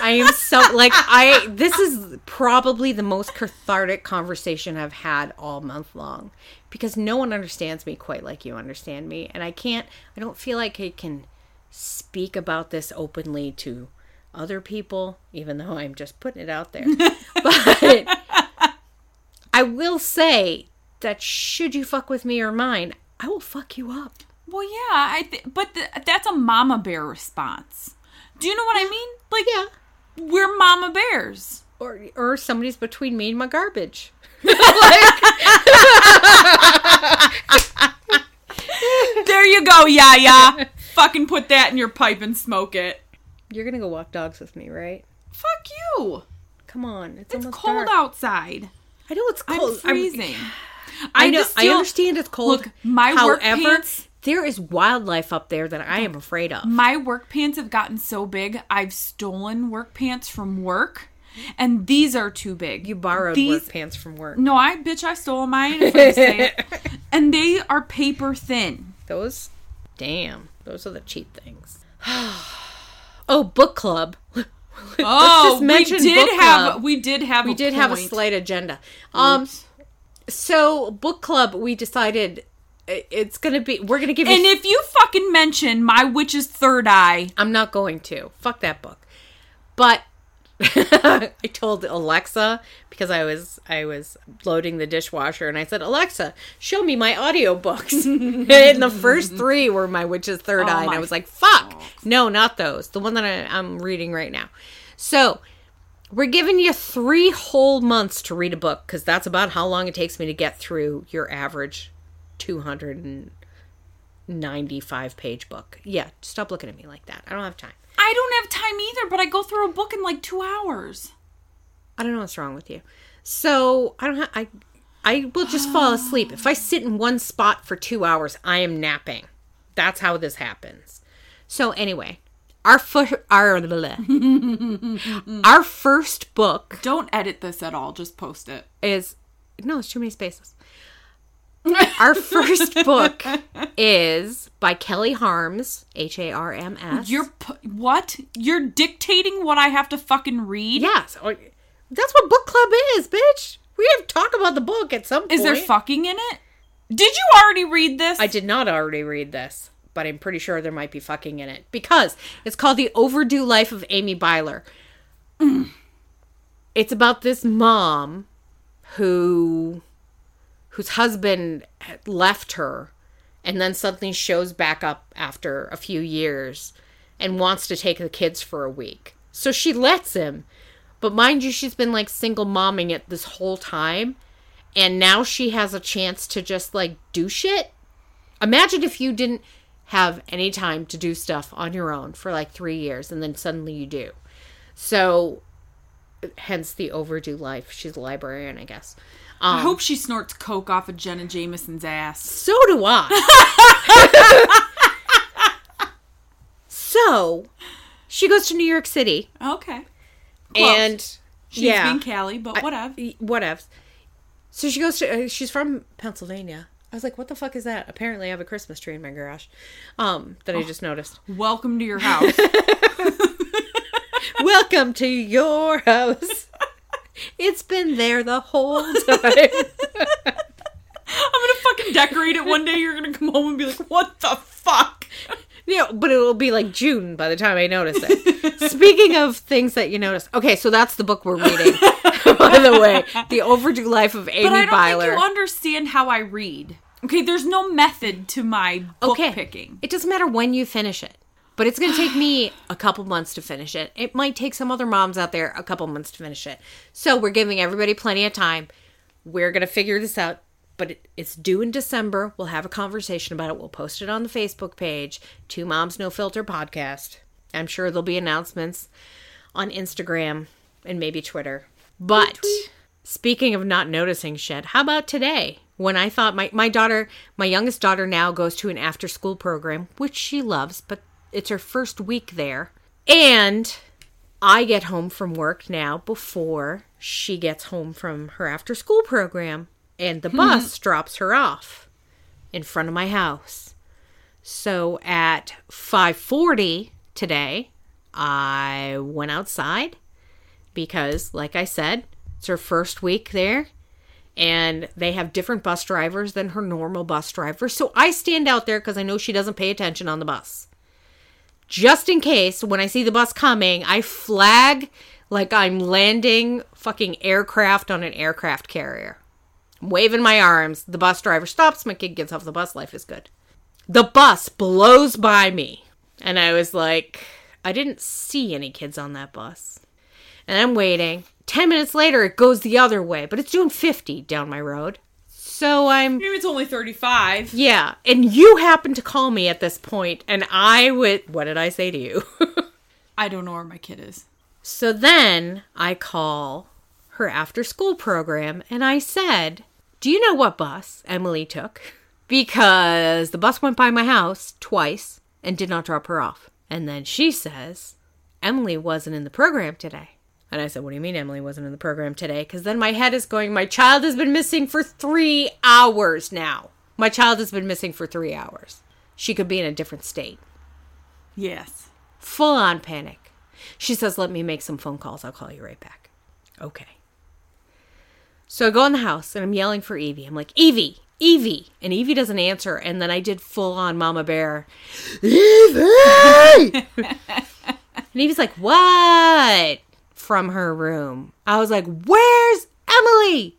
I am so like I. This is probably the most cathartic conversation I've had all month long because no one understands me quite like you understand me, and I can't. I don't feel like I can speak about this openly to other people, even though I'm just putting it out there. but I will say that should you fuck with me or mine, I will fuck you up. Well, yeah, I th- but th- that's a mama bear response. Do you know what I mean? Like, Yeah. we're mama bears. or or somebody's between me and my garbage. There you go, yeah, yeah. Fucking put that in your pipe and smoke it. You're gonna go walk dogs with me, right? Fuck you. Come on, it's, It's cold dark. outside. I know it's cold. I'm freezing. I know. just I understand it's cold. Look, my work However, pants- there is wildlife up there that I am afraid of. My work pants have gotten so big, I've stolen work pants from work, and these are too big. You borrowed these, work pants from work. No, I bitch, I stole mine. If I say it. and they are paper thin. Those, damn, those are the cheap things. oh, book club. Oh, we did have club. we did have we a did have a slight agenda. Um, so book club, we decided it's gonna be. We're gonna give you And if you fucking mention my witch's third eye, I'm not going to. Fuck that book. But I told Alexa because I was I was loading the dishwasher and I said, "Alexa, show me my audiobooks." and the first 3 were my witch's third oh eye and I was like, "Fuck. No, not those. The one that I, I'm reading right now." So, we're giving you 3 whole months to read a book cuz that's about how long it takes me to get through your average 295 page book. Yeah, stop looking at me like that. I don't have time. I don't have time either, but I go through a book in like two hours. I don't know what's wrong with you. So I don't have I I will just fall asleep. If I sit in one spot for two hours, I am napping. That's how this happens. So anyway, our fir- our our first book Don't edit this at all, just post it. is no, it's too many spaces. Our first book is by Kelly Harms, H A R M S. You're what? You're dictating what I have to fucking read? yes, or- that's what book club is, bitch. We have to talk about the book at some point. Is there fucking in it? Did you already read this? I did not already read this, but I'm pretty sure there might be fucking in it because it's called The Overdue Life of Amy Byler. Mm. It's about this mom who whose husband left her and then suddenly shows back up after a few years and wants to take the kids for a week. So she lets him. But mind you, she's been like single momming it this whole time. And now she has a chance to just like do shit. Imagine if you didn't have any time to do stuff on your own for like three years and then suddenly you do. So, hence the overdue life. She's a librarian, I guess. I hope she snorts coke off of Jenna Jameson's ass. So do I. so, she goes to New York City Okay. Close. and She's yeah, being Callie, but whatever. whatever. So she goes to. Uh, she's from Pennsylvania. I was like, "What the fuck is that?" Apparently, I have a Christmas tree in my garage, um, that I just noticed. Welcome to your house. Welcome to your house. It's been there the whole time. I'm gonna fucking decorate it one day. You're gonna come home and be like, "What the fuck?" Yeah, but it'll be like June by the time I notice it. Speaking of things that you notice, okay, so that's the book we're reading. by the way, The Overdue Life of Amy But I don't Byler. think you understand how I read. Okay, there's no method to my book okay, picking. it doesn't matter when you finish it, but it's going to take me a couple months to finish it. It might take some other moms out there a couple months to finish it. So we're giving everybody plenty of time. We're going to figure this out. But it, it's due in December. We'll have a conversation about it. We'll post it on the Facebook page, Two Moms No Filter Podcast. I'm sure there'll be announcements on Instagram and maybe Twitter. But speaking of not noticing shit, how about today? When I thought my, my daughter, my youngest daughter now goes to an after school program, which she loves, but it's her first week there. And I get home from work now before she gets home from her after school program. And the hmm. bus drops her off in front of my house. So at 5:40 today, I went outside because like I said, it's her first week there and they have different bus drivers than her normal bus driver. So I stand out there cuz I know she doesn't pay attention on the bus. Just in case when I see the bus coming, I flag like I'm landing fucking aircraft on an aircraft carrier. I'm waving my arms. The bus driver stops. My kid gets off the bus. Life is good. The bus blows by me. And I was like, I didn't see any kids on that bus. And I'm waiting. 10 minutes later, it goes the other way, but it's doing 50 down my road. So I'm, Maybe it's only 35. yeah. And you happen to call me at this point, and I would, what did I say to you? I don't know where my kid is. So then I call her after school program and I said, Do you know what bus Emily took? Because the bus went by my house twice and did not drop her off. And then she says, Emily wasn't in the program today. And I said, What do you mean Emily wasn't in the program today? Because then my head is going, My child has been missing for three hours now. My child has been missing for three hours. She could be in a different state. Yes. Full on panic. She says, Let me make some phone calls. I'll call you right back. Okay. So I go in the house and I'm yelling for Evie. I'm like, Evie, Evie. And Evie doesn't answer. And then I did full on Mama Bear. Evie! and Evie's like, What? From her room. I was like, Where's Emily?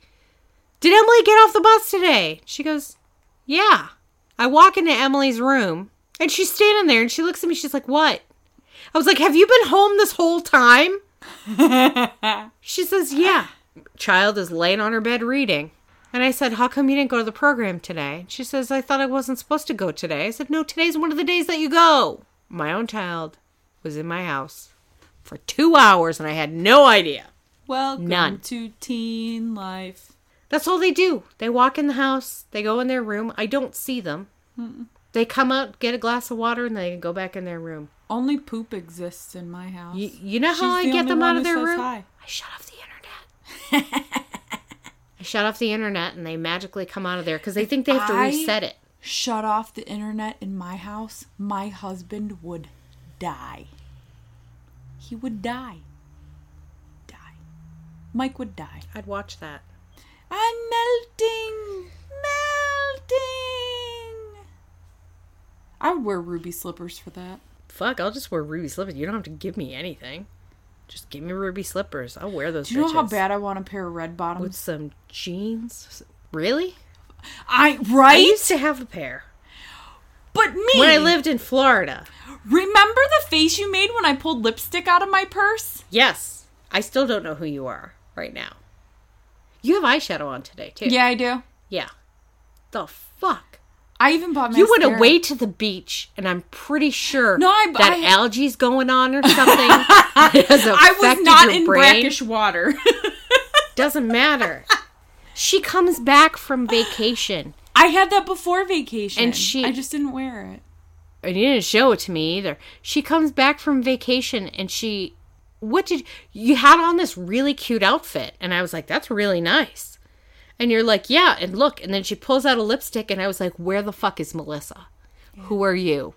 Did Emily get off the bus today? She goes, Yeah. I walk into Emily's room and she's standing there and she looks at me. She's like, What? I was like, Have you been home this whole time? she says, Yeah. Child is laying on her bed reading. And I said, How come you didn't go to the program today? She says, I thought I wasn't supposed to go today. I said, No, today's one of the days that you go. My own child was in my house for two hours and I had no idea. Welcome None. to teen life. That's all they do. They walk in the house, they go in their room. I don't see them. They come out, get a glass of water, and they go back in their room. Only poop exists in my house. You, you know how She's I the get them out of their room? hi. I shut off the internet. I shut off the internet and they magically come out of there because they think they have to I- reset it. Shut off the internet in my house. My husband would die. He would die. Die. Mike would die. I'd watch that. I'm melting. Melting. I would wear ruby slippers for that. Fuck, I'll just wear ruby slippers. You don't have to give me anything. Just give me ruby slippers. I'll wear those. Do you know how bad I want a pair of red bottoms With some jeans. Really? I right. I used to have a pair but me. when I lived in Florida. Remember the face you made when I pulled lipstick out of my purse? Yes, I still don't know who you are right now. You have eyeshadow on today too. Yeah, I do. Yeah. The fuck. I even bought You went away to the beach, and I'm pretty sure No, I- that I- algae's going on or something. I was not in brain. brackish water. Doesn't matter. She comes back from vacation, I had that before vacation, And she- I just didn't wear it. and you didn't show it to me either. She comes back from vacation, and she, what did you had on this really cute outfit? And I was like, that's really nice. And you're like, yeah, and look, and then she pulls out a lipstick, and I was like, where the fuck is Melissa? Who are you?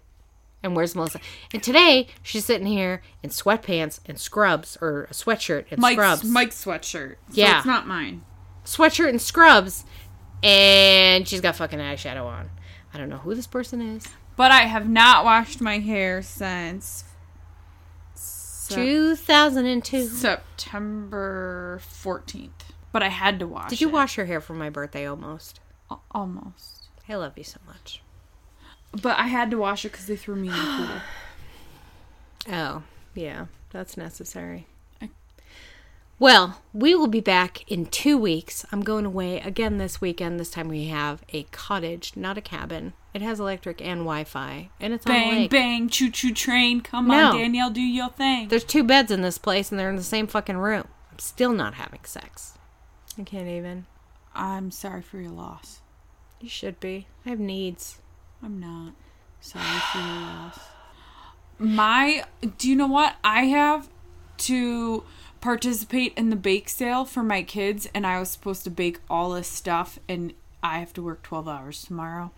And where's Melissa? And today she's sitting here in sweatpants and scrubs or a sweatshirt and Mike's scrubs. Mike's sweatshirt. So Yeah. it's not mine. Sweatshirt and scrubs. And she's got fucking eyeshadow on. I don't know who this person is. But I have not washed my hair since Sep- 2002. September 14th. But I had to wash Did you it. wash your hair for my birthday almost? Al- Almost. I love you so much. But I had to wash it because they threw me in the pool. Oh, yeah, that's necessary. Well, we will be back in two weeks. I'm going away again this weekend. This time we have a cottage, not a cabin. It has electric and Wi Fi, and it's on a Bang, lake. bang, choo choo train. Come No. on, Danielle, do your thing. There's two beds in this place, and they're in the same fucking room. I'm still not having sex. I can't even. I'm sorry for your loss. You should be. I have needs. I'm not. Sorry for your loss. My, do you know what? I have to participate in the bake sale for my kids, and I was supposed to bake all this stuff, and I have to work 12 hours tomorrow,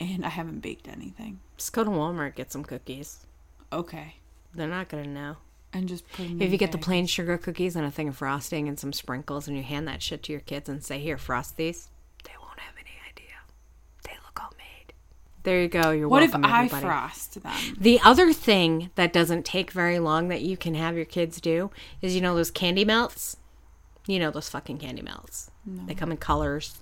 and I haven't baked anything. Just go to Walmart, get some cookies. Okay. They're not gonna know. And just put them If you get the plain sugar cookies and a thing of frosting and some sprinkles, and you hand that shit to your kids and say, "Here, frost these," they won't have any idea. They look homemade. There you go. You're What if welcome, I everybody. frost them? The other thing that doesn't take very long that you can have your kids do is you know those candy melts. You know those fucking candy melts. They come in colors.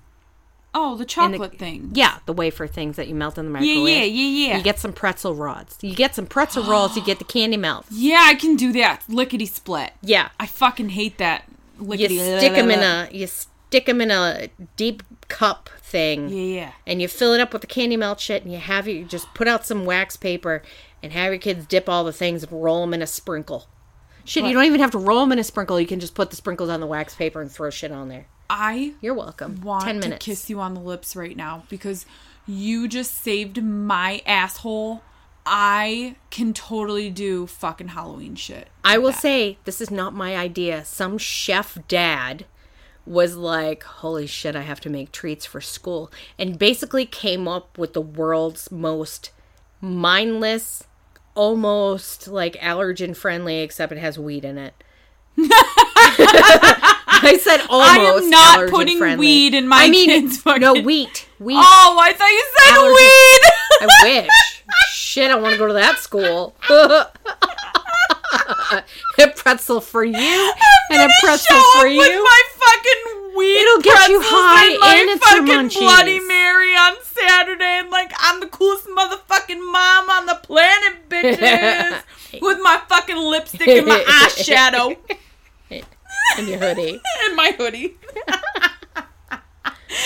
Oh, the chocolate thing. Yeah, the wafer things that you melt in the microwave. yeah, yeah, yeah. yeah. You get some pretzel rods. You get some pretzel rolls. You get the candy melts. Yeah, I can do that. Lickety split. Yeah, I fucking hate that. you Lickety stick them in a you stick them in a deep cup thing. Yeah, yeah. and you fill it up with the candy melt shit and you have it, you just put out some wax paper and have your kids dip all the things and roll them in a sprinkle shit you don't even have to roll them in a sprinkle you can just put the sprinkles on the wax paper and throw shit on there I you're welcome want 10 to minutes kiss you on the lips right now because you just saved my asshole. I can totally do fucking Halloween shit. i will say this is not my idea some chef dad was like holy shit i have to make treats for school and basically came up with the world's most mindless almost like allergen friendly except it has weed in it I said almost. not allergen putting friendly. weed in my I mean, kids' fucking- no wheat. Wheat. Oh, I thought you said Allergy- weed. I wish. Shit, I want to go to that school. a pretzel for you and a pretzel Show for up with you. my fucking weed. It'll get you high and, and it's your fucking munchies. Bloody Mary on Saturday, and like I'm the coolest motherfucking mom on the planet, bitches. with my fucking lipstick and my eyeshadow in your hoodie. and my hoodie.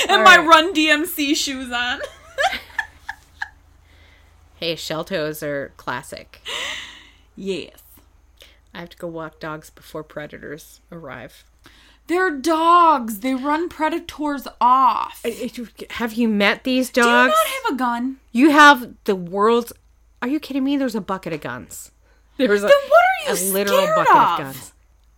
and my right. Run DMC shoes on. Hey, shell toes are classic. yes. I have to go walk dogs before predators arrive. They're dogs. They run predators off. Have you met these dogs? Do you not have a gun? You have the world's. Are you kidding me? There's a bucket of guns. There's a, Then what are you a literal bucket of? of? guns.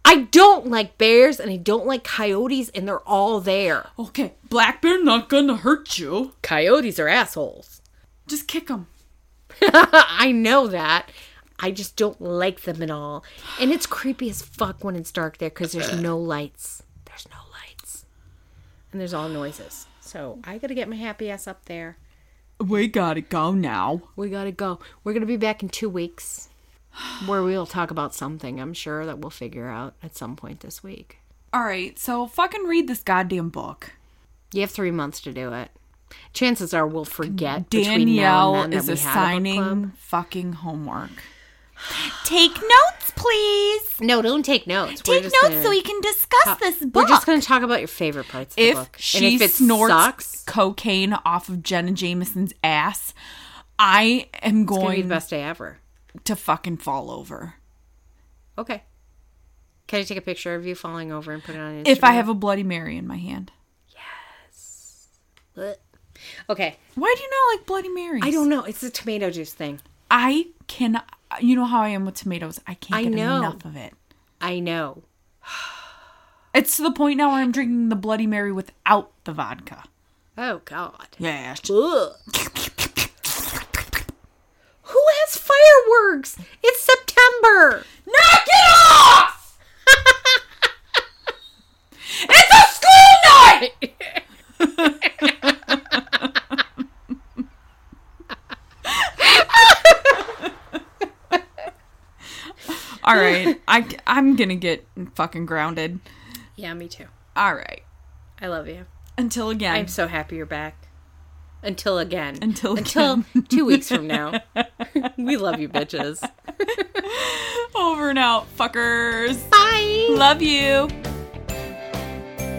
I don't like bears and I don't like coyotes, and they're all there. Okay, black bear not gonna hurt you. Coyotes are assholes. Just kick them. I know that. I just don't like them at all. And it's creepy as fuck when it's dark there because there's no lights. There's no lights. And there's all noises. So I gotta get my happy ass up there. We gotta go now. We gotta go. We're gonna be back in two weeks where we'll talk about something, I'm sure, that we'll figure out at some point this week. All right, so fucking read this goddamn book. You have three months to do it. Chances are we'll forget between now Danielle and then is that we had a book assigning fucking homework. Take notes, please. No, don't take notes. Take notes so we can discuss this book. We're just going to talk about your favorite parts of the If book. she and if it snorts sucks, cocaine off of Jenna Jameson's ass, I am it's going to be the best day ever. to fucking fall over. Okay. Can I take a picture of you falling over and put it on Instagram? If I have a Bloody Mary in my hand. Yes. Okay. Why do you not like Bloody Marys? I don't know. It's the tomato juice thing. I can. You know how I am with tomatoes. I can't I get know. enough of it. I know. It's to the point now where I'm drinking the Bloody Mary without the vodka. Oh, God. Yeah. Ugh. Who has fireworks. It's September. Knock it off! it's a school night! All right, I I'm gonna get fucking grounded. Yeah, me too. All right, I love you. until again. I'm so happy you're back. Until again. Until until two weeks from now. we love you, bitches. over and out, fuckers. Bye. Love you.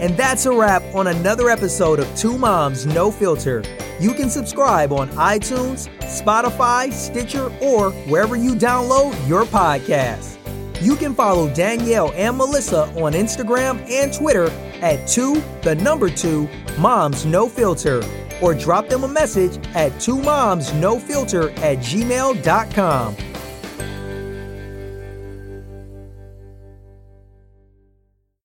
And that's a wrap on another episode of Two Moms No Filter. You can subscribe on iTunes, Spotify, Stitcher, or wherever you download your podcasts. You can follow Danielle and Melissa on Instagram and Twitter at two, the number two, Moms No Filter, or drop them a message at two moms no filter at gmail.com.